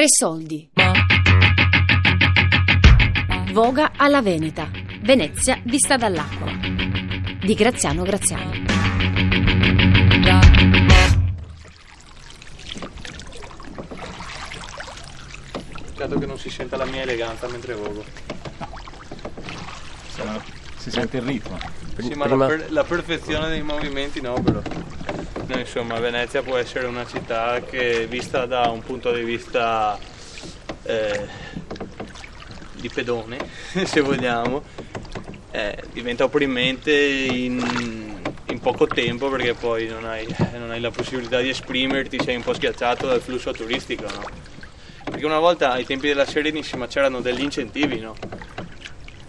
Tre soldi. Voga alla Veneta. Venezia vista dall'acqua. Di Graziano Graziano. Peccato che non si senta la mia eleganza mentre vogo. Si sente il ritmo. Sì, ma la, per- la perfezione dei movimenti no, però. Insomma, Venezia può essere una città che, vista da un punto di vista eh, di pedone, se vogliamo, eh, diventa opprimente in, in poco tempo perché poi non hai, non hai la possibilità di esprimerti, sei un po' schiacciato dal flusso turistico, no? Perché una volta ai tempi della Serenissima c'erano degli incentivi, no?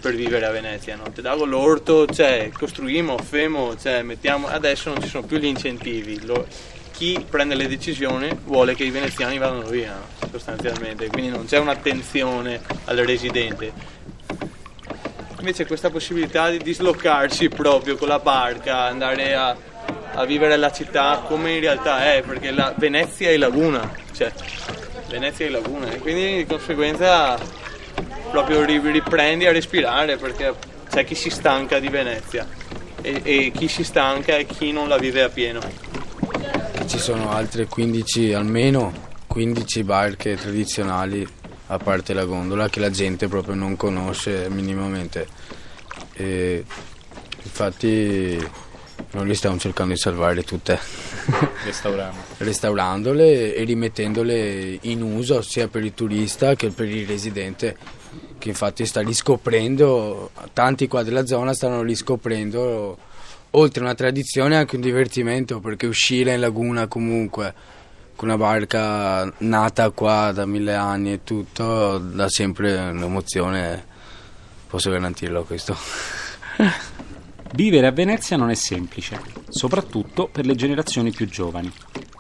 Per vivere a Venezia, no? Ti dago l'orto, cioè, costruiamo, femo, cioè, mettiamo... Adesso non ci sono più gli incentivi. Lo- chi prende le decisioni vuole che i veneziani vadano via, no? sostanzialmente. Quindi non c'è un'attenzione al residente. Invece questa possibilità di dislocarsi proprio con la barca, andare a, a vivere la città come in realtà è, perché la Venezia è laguna, cioè, Venezia è laguna, e quindi di conseguenza proprio ri- riprendi a respirare perché c'è chi si stanca di Venezia e, e chi si stanca è chi non la vive a pieno. Ci sono altre 15, almeno 15 barche tradizionali a parte la gondola che la gente proprio non conosce minimamente. E infatti noi li stiamo cercando di salvare tutte, restaurandole e rimettendole in uso sia per il turista che per il residente che infatti sta riscoprendo, tanti qua della zona stanno riscoprendo oltre una tradizione anche un divertimento perché uscire in laguna comunque con una barca nata qua da mille anni e tutto dà sempre un'emozione, posso garantirlo questo. Vivere a Venezia non è semplice, soprattutto per le generazioni più giovani.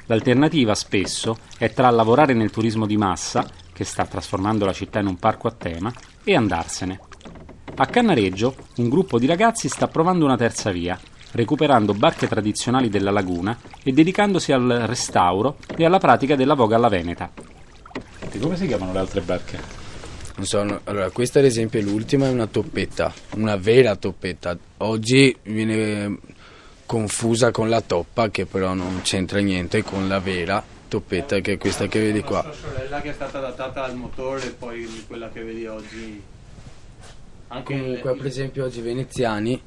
L'alternativa spesso è tra lavorare nel turismo di massa, che sta trasformando la città in un parco a tema, e andarsene. A Cannareggio un gruppo di ragazzi sta provando una terza via, recuperando barche tradizionali della laguna e dedicandosi al restauro e alla pratica della voga alla veneta. E come si chiamano le altre barche? Non so, allora, questa ad esempio è l'ultima, è una toppetta, una vera toppetta. Oggi viene confusa con la toppa che però non c'entra niente con la vera toppetta che è questa che vedi qua. Nostra sorella che è stata adattata al motore e poi quella che vedi oggi. Anche Comunque, il- per esempio, oggi i veneziani,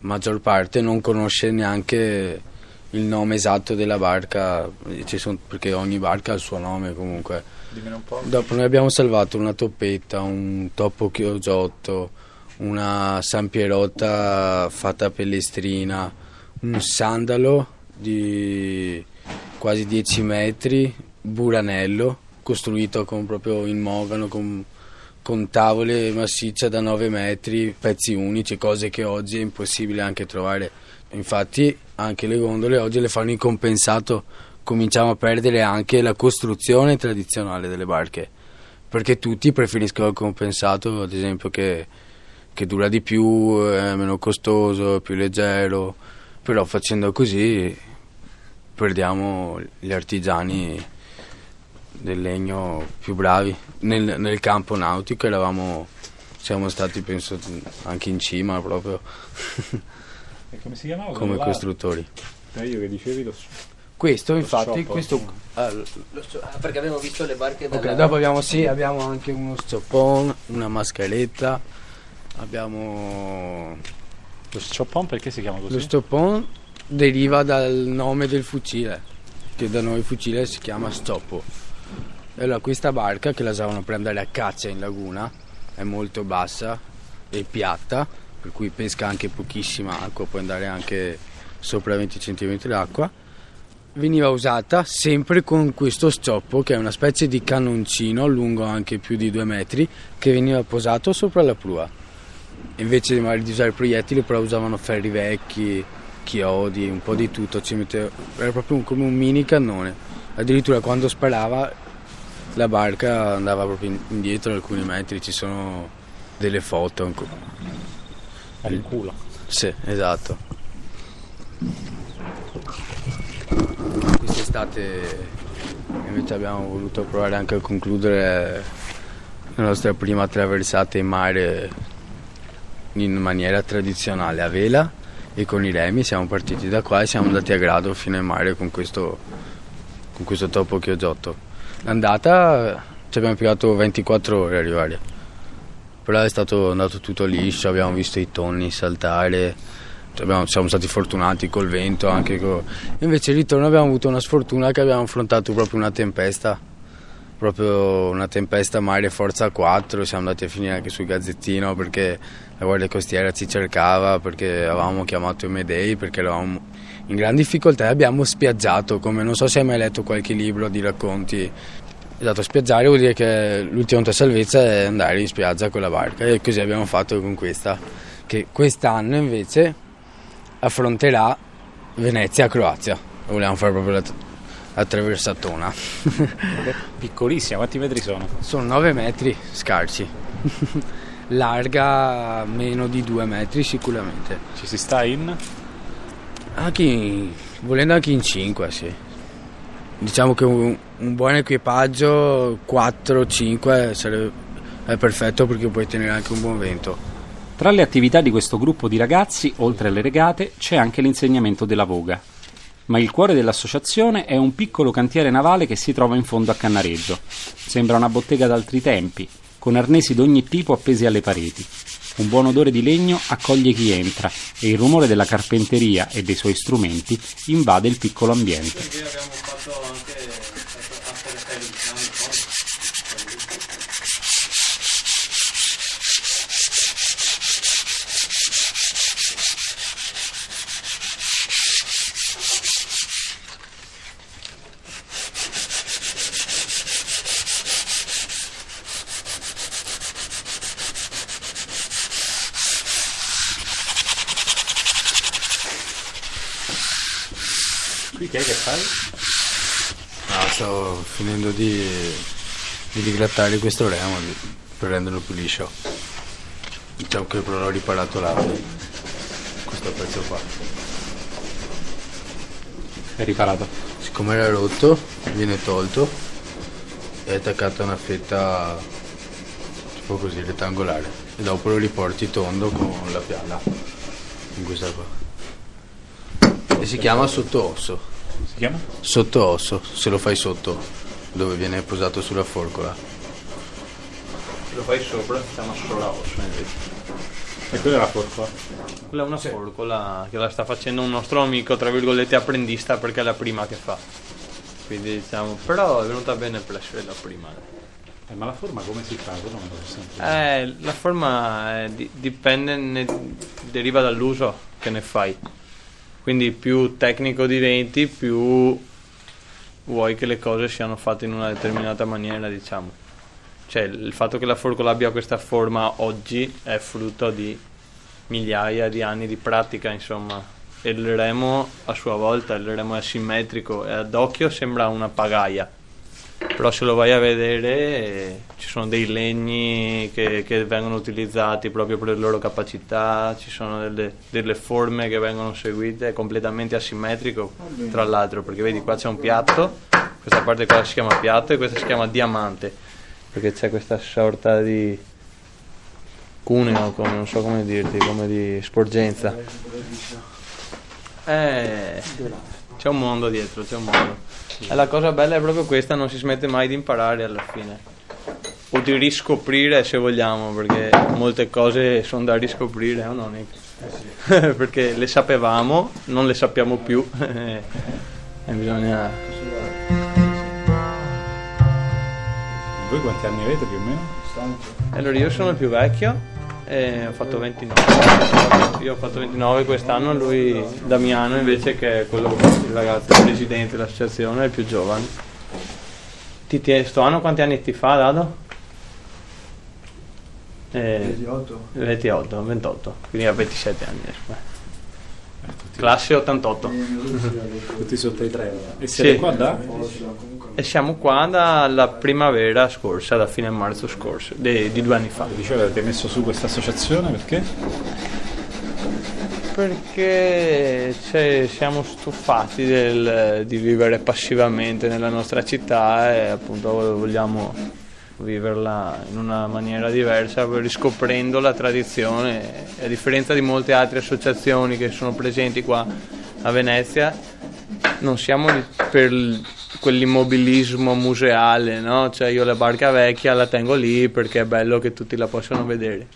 maggior parte, non conosce neanche il nome esatto della barca, ci son- perché ogni barca ha il suo nome comunque. Dimmene un po'. Dopo noi abbiamo salvato una toppetta, un topo chiogiotto, una sampierotta fatta a pellestrina, un sandalo di quasi 10 metri, buranello, costruito con proprio in mogano, con, con tavole massicce da 9 metri, pezzi unici, cose che oggi è impossibile anche trovare. Infatti anche le gondole oggi le fanno in compensato, cominciamo a perdere anche la costruzione tradizionale delle barche, perché tutti preferiscono il compensato, ad esempio che, che dura di più, è meno costoso, è più leggero, però facendo così perdiamo gli artigiani del legno più bravi. Nel, nel campo nautico eravamo, siamo stati penso anche in cima proprio E come si chiamava? come costruttori. Meglio che dicevi lo Questo infatti, scioppo. questo, ah, perché abbiamo visto le barche ok, dalla... dopo abbiamo, sì, abbiamo anche uno stoppon, una mascheretta, abbiamo Lo sciopon perché si chiama così? Lo stoppon deriva dal nome del fucile, che da noi il fucile si chiama stoppo. E allora questa barca che la usavano per andare a caccia in laguna è molto bassa e piatta, per cui pesca anche pochissima acqua, può andare anche sopra i 20 cm d'acqua. Veniva usata sempre con questo stoppo che è una specie di cannoncino lungo anche più di due metri che veniva posato sopra la prua invece di usare proiettili però usavano ferri vecchi, chiodi, un po' di tutto, ci metteva- era proprio un- come un mini cannone. Addirittura quando sparava la barca andava proprio in- indietro alcuni metri, ci sono delle foto. ancora. Al culo. Sì, esatto. Quest'estate Invece abbiamo voluto provare anche a concludere la nostra prima traversata in mare in maniera tradizionale a vela e con i remi siamo partiti da qua e siamo andati a grado fino in mare con questo, con questo topo chioggiotto. L'andata ci abbiamo piegato 24 ore a arrivare, però è stato andato tutto liscio, abbiamo visto i tonni saltare, abbiamo- siamo stati fortunati col vento anche co- invece il ritorno abbiamo avuto una sfortuna che abbiamo affrontato proprio una tempesta proprio una tempesta mare forza 4 siamo andati a finire anche sul gazzettino perché la guardia costiera ci cercava perché avevamo chiamato i Medei perché eravamo in gran difficoltà e abbiamo spiaggiato come non so se hai mai letto qualche libro di racconti. Esatto spiaggiare vuol dire che l'ultima tua salvezza è andare in spiaggia con la barca e così abbiamo fatto con questa che quest'anno invece affronterà Venezia-Croazia. Volevamo fare proprio la, la traversatona Piccolissima, quanti metri sono? sono 9 metri scarsi larga meno di 2 metri sicuramente Ci si sta in? anche in- volendo anche in 5 sì diciamo che un, un buon equipaggio 4-5 sarebbe è perfetto perché puoi tenere anche un buon vento Tra le attività di questo gruppo di ragazzi, oltre alle regate, c'è anche l'insegnamento della voga. Ma il cuore dell'associazione è un piccolo cantiere navale che si trova in fondo a Cannareggio. Sembra una bottega d'altri tempi, con arnesi d'ogni tipo appesi alle pareti. Un buon odore di legno accoglie chi entra e il rumore della carpenteria e dei suoi strumenti invade il piccolo ambiente. Perché abbiamo fatto anche Qui che è che fai? No, sto finendo di, di rigrattare questo remo per renderlo più liscio. Diciamo che però l'ho riparato là, questo pezzo qua. È riparato. Siccome era rotto, viene tolto e attaccato a una fetta tipo così rettangolare. E dopo lo riporti tondo con la piala. Con questa qua. E si chiama sottoosso. Si chiama? Sottoosso, se lo fai sotto, dove viene posato sulla forcola. Se lo fai sopra si chiama sola osso invece. E quella è la forcola. Quella è una forcola che la sta facendo un nostro amico, tra virgolette, apprendista perché è la prima che fa. Quindi diciamo, però è venuta bene per essere la prima. Eh, ma la forma come si fa? Eh, la forma eh, di- dipende, ne- deriva dall'uso che ne fai. Quindi più tecnico diventi, più vuoi che le cose siano fatte in una determinata maniera, diciamo. Cioè, il fatto che la forcola abbia questa forma oggi è frutto di migliaia di anni di pratica, insomma. E il remo a sua volta, il remo è simmetrico e ad occhio sembra una pagaia. Però se lo vai a vedere ci sono dei legni che, che vengono utilizzati proprio per le loro capacità, ci sono delle, delle forme che vengono seguite, è completamente asimmetrico tra l'altro, perché vedi qua c'è un piatto, questa parte qua si chiama piatto e questa si chiama diamante, perché c'è questa sorta di cuneo, come, non so come dirti, come di sporgenza. Eh, c'è un mondo dietro, c'è un mondo. E la cosa bella è proprio questa, non si smette mai di imparare alla fine. O di riscoprire se vogliamo, perché molte cose sono da riscoprire, o no Nick? perché le sapevamo, non le sappiamo più. e bisogna... Voi quanti anni avete più o meno? Allora io sono il più vecchio ho fatto 29. Io ho fatto 29 quest'anno, lui Damiano invece che è quello il ragazzo, il presidente dell'associazione, è il più giovane. Ti tie- sto anno quanti anni ti fa Dado? Eh, 28. 28, 28, quindi ha 27 anni. eh. Classe 88. Tutti sotto i tre. E Sì. siete qua da? E siamo qua dalla primavera scorsa, da fine marzo scorso, de- di due anni fa. Dicevo, avete messo su questa associazione perché? perché cioè, siamo stufati del- di vivere passivamente nella nostra città e appunto vogliamo viverla in una maniera diversa, riscoprendo la tradizione. A differenza di molte altre associazioni che sono presenti qua a Venezia, non siamo per quell'immobilismo museale, no? Cioè io la barca vecchia la tengo lì perché è bello che tutti la possano vedere,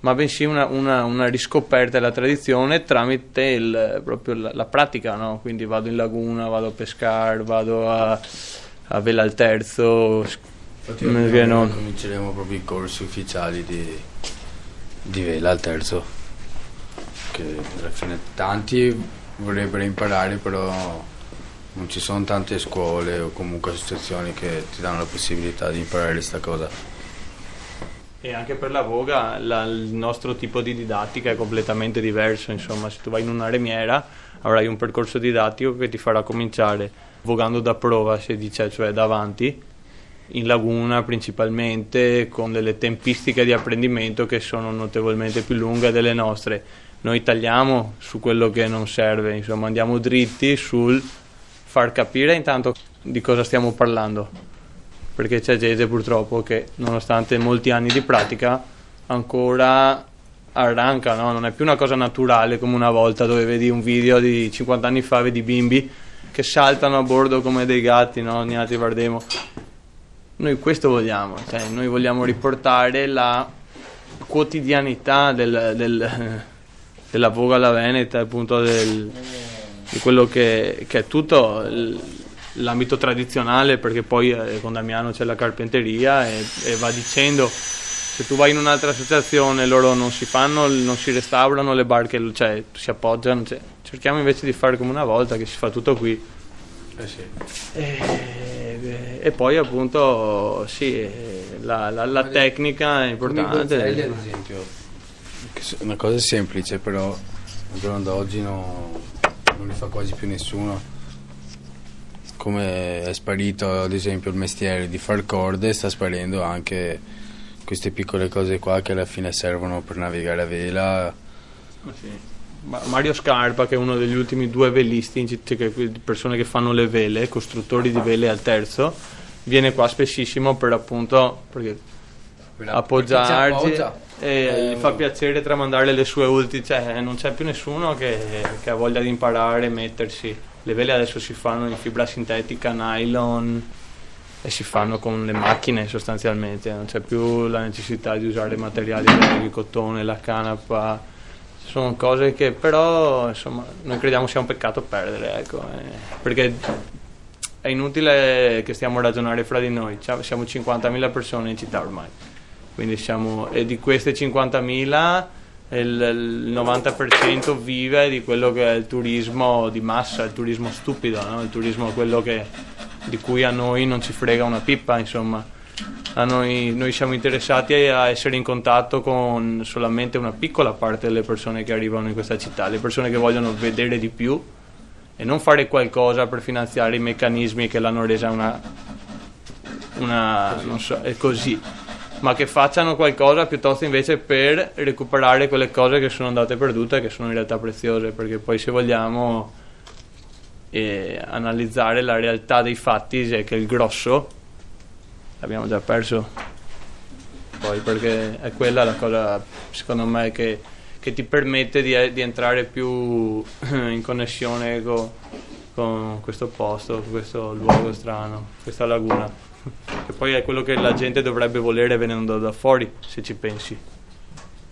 ma bensì una, una- una riscoperta della tradizione tramite il- proprio la, la pratica, no? Quindi vado in laguna, vado a pescare, vado a, a vela al terzo, Infatti un- cominceremo proprio i corsi ufficiali di, di vela al terzo. Che alla fine tanti vorrebbero imparare, però non ci sono tante scuole o comunque associazioni che ti danno la possibilità di imparare questa cosa. E anche per la voga la- il nostro tipo di didattica è completamente diverso, insomma se tu vai in una remiera avrai un percorso didattico che ti farà cominciare vogando da prova, si dice, cioè davanti, in laguna principalmente, con delle tempistiche di apprendimento che sono notevolmente più lunghe delle nostre. Noi tagliamo su quello che non serve, insomma andiamo dritti sul far capire intanto di cosa stiamo parlando perché c'è gente purtroppo che nonostante molti anni di pratica ancora arranca, no? non è più una cosa naturale come una volta dove vedi un video di 50 anni fa, vedi bimbi che saltano a bordo come dei gatti, no? Niati Vardemo. Noi questo vogliamo, cioè noi vogliamo riportare la quotidianità del- del- della voga alla Veneta, appunto del, di quello che, che è tutto l'ambito tradizionale, perché poi eh, con Damiano c'è la carpenteria e, e va dicendo se tu vai in un'altra associazione loro non si fanno, non si restaurano le barche, cioè si appoggiano, cioè, cerchiamo invece di fare come una volta che si fa tutto qui. E, e poi appunto sì, eh, la, la- la tecnica è Come importante. ad esempio. Una cosa semplice, però al giorno d'oggi no- non li fa quasi più nessuno. Come è sparito ad esempio il mestiere di far corde, sta sparendo anche queste piccole cose qua che alla fine servono per navigare a vela. Ma sì. Ma- Mario Scarpa, che è uno degli ultimi due velisti, persone che fanno le vele, costruttori di vele al terzo, viene qua spessissimo per appunto perché appoggiarci appoggia. E gli fa piacere tramandare le sue ultime, cioè non c'è più nessuno che, che ha voglia di imparare e mettersi. Le vele adesso si fanno in fibra sintetica, nylon e si fanno con le macchine sostanzialmente, non c'è più la necessità di usare materiali come il cotone, la canapa, sono cose che però insomma noi crediamo sia un peccato perdere, ecco, eh, perché è inutile che stiamo a ragionare fra di noi, Cioè, siamo 50.000 persone in città ormai, quindi siamo, e di queste 50.000 il, il 90% vive di quello che è il turismo di massa, il turismo stupido, no? il turismo quello che, di cui a noi non ci frega una pippa, insomma. Noi, noi siamo interessati a essere in contatto con solamente una piccola parte delle persone che arrivano in questa città, le persone che vogliono vedere di più e non fare qualcosa per finanziare i meccanismi che l'hanno resa una, una non so, è così, ma che facciano qualcosa piuttosto invece per recuperare quelle cose che sono andate perdute, che sono in realtà preziose, perché poi se vogliamo eh, analizzare la realtà dei fatti, è che il grosso l'abbiamo già perso. Poi perché è quella la cosa, secondo me, che, che ti permette di, di entrare più in connessione co- con questo posto, questo luogo strano, questa laguna. Che poi è quello che la gente dovrebbe volere venendo da fuori, se ci pensi.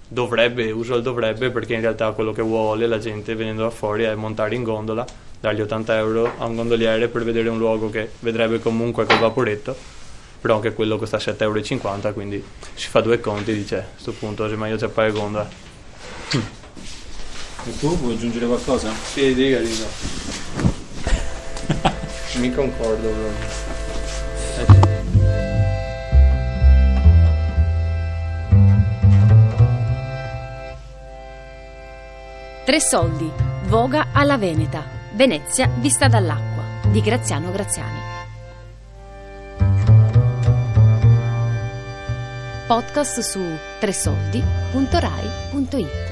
Dovrebbe, uso il dovrebbe perché in realtà quello che vuole la gente venendo da fuori è montare in gondola, dargli 80 euro a un gondoliere per vedere un luogo che vedrebbe comunque col vaporetto, però anche quello costa 7,50 euro, quindi si fa due conti e dice a questo punto se meglio c'è pare gondola. E tu vuoi aggiungere qualcosa? Sì, dica, dica. Mi concordo proprio. Tre soldi, voga alla Veneta, Venezia vista dall'acqua, di Graziano Graziani. Podcast su tresoldi.rai.it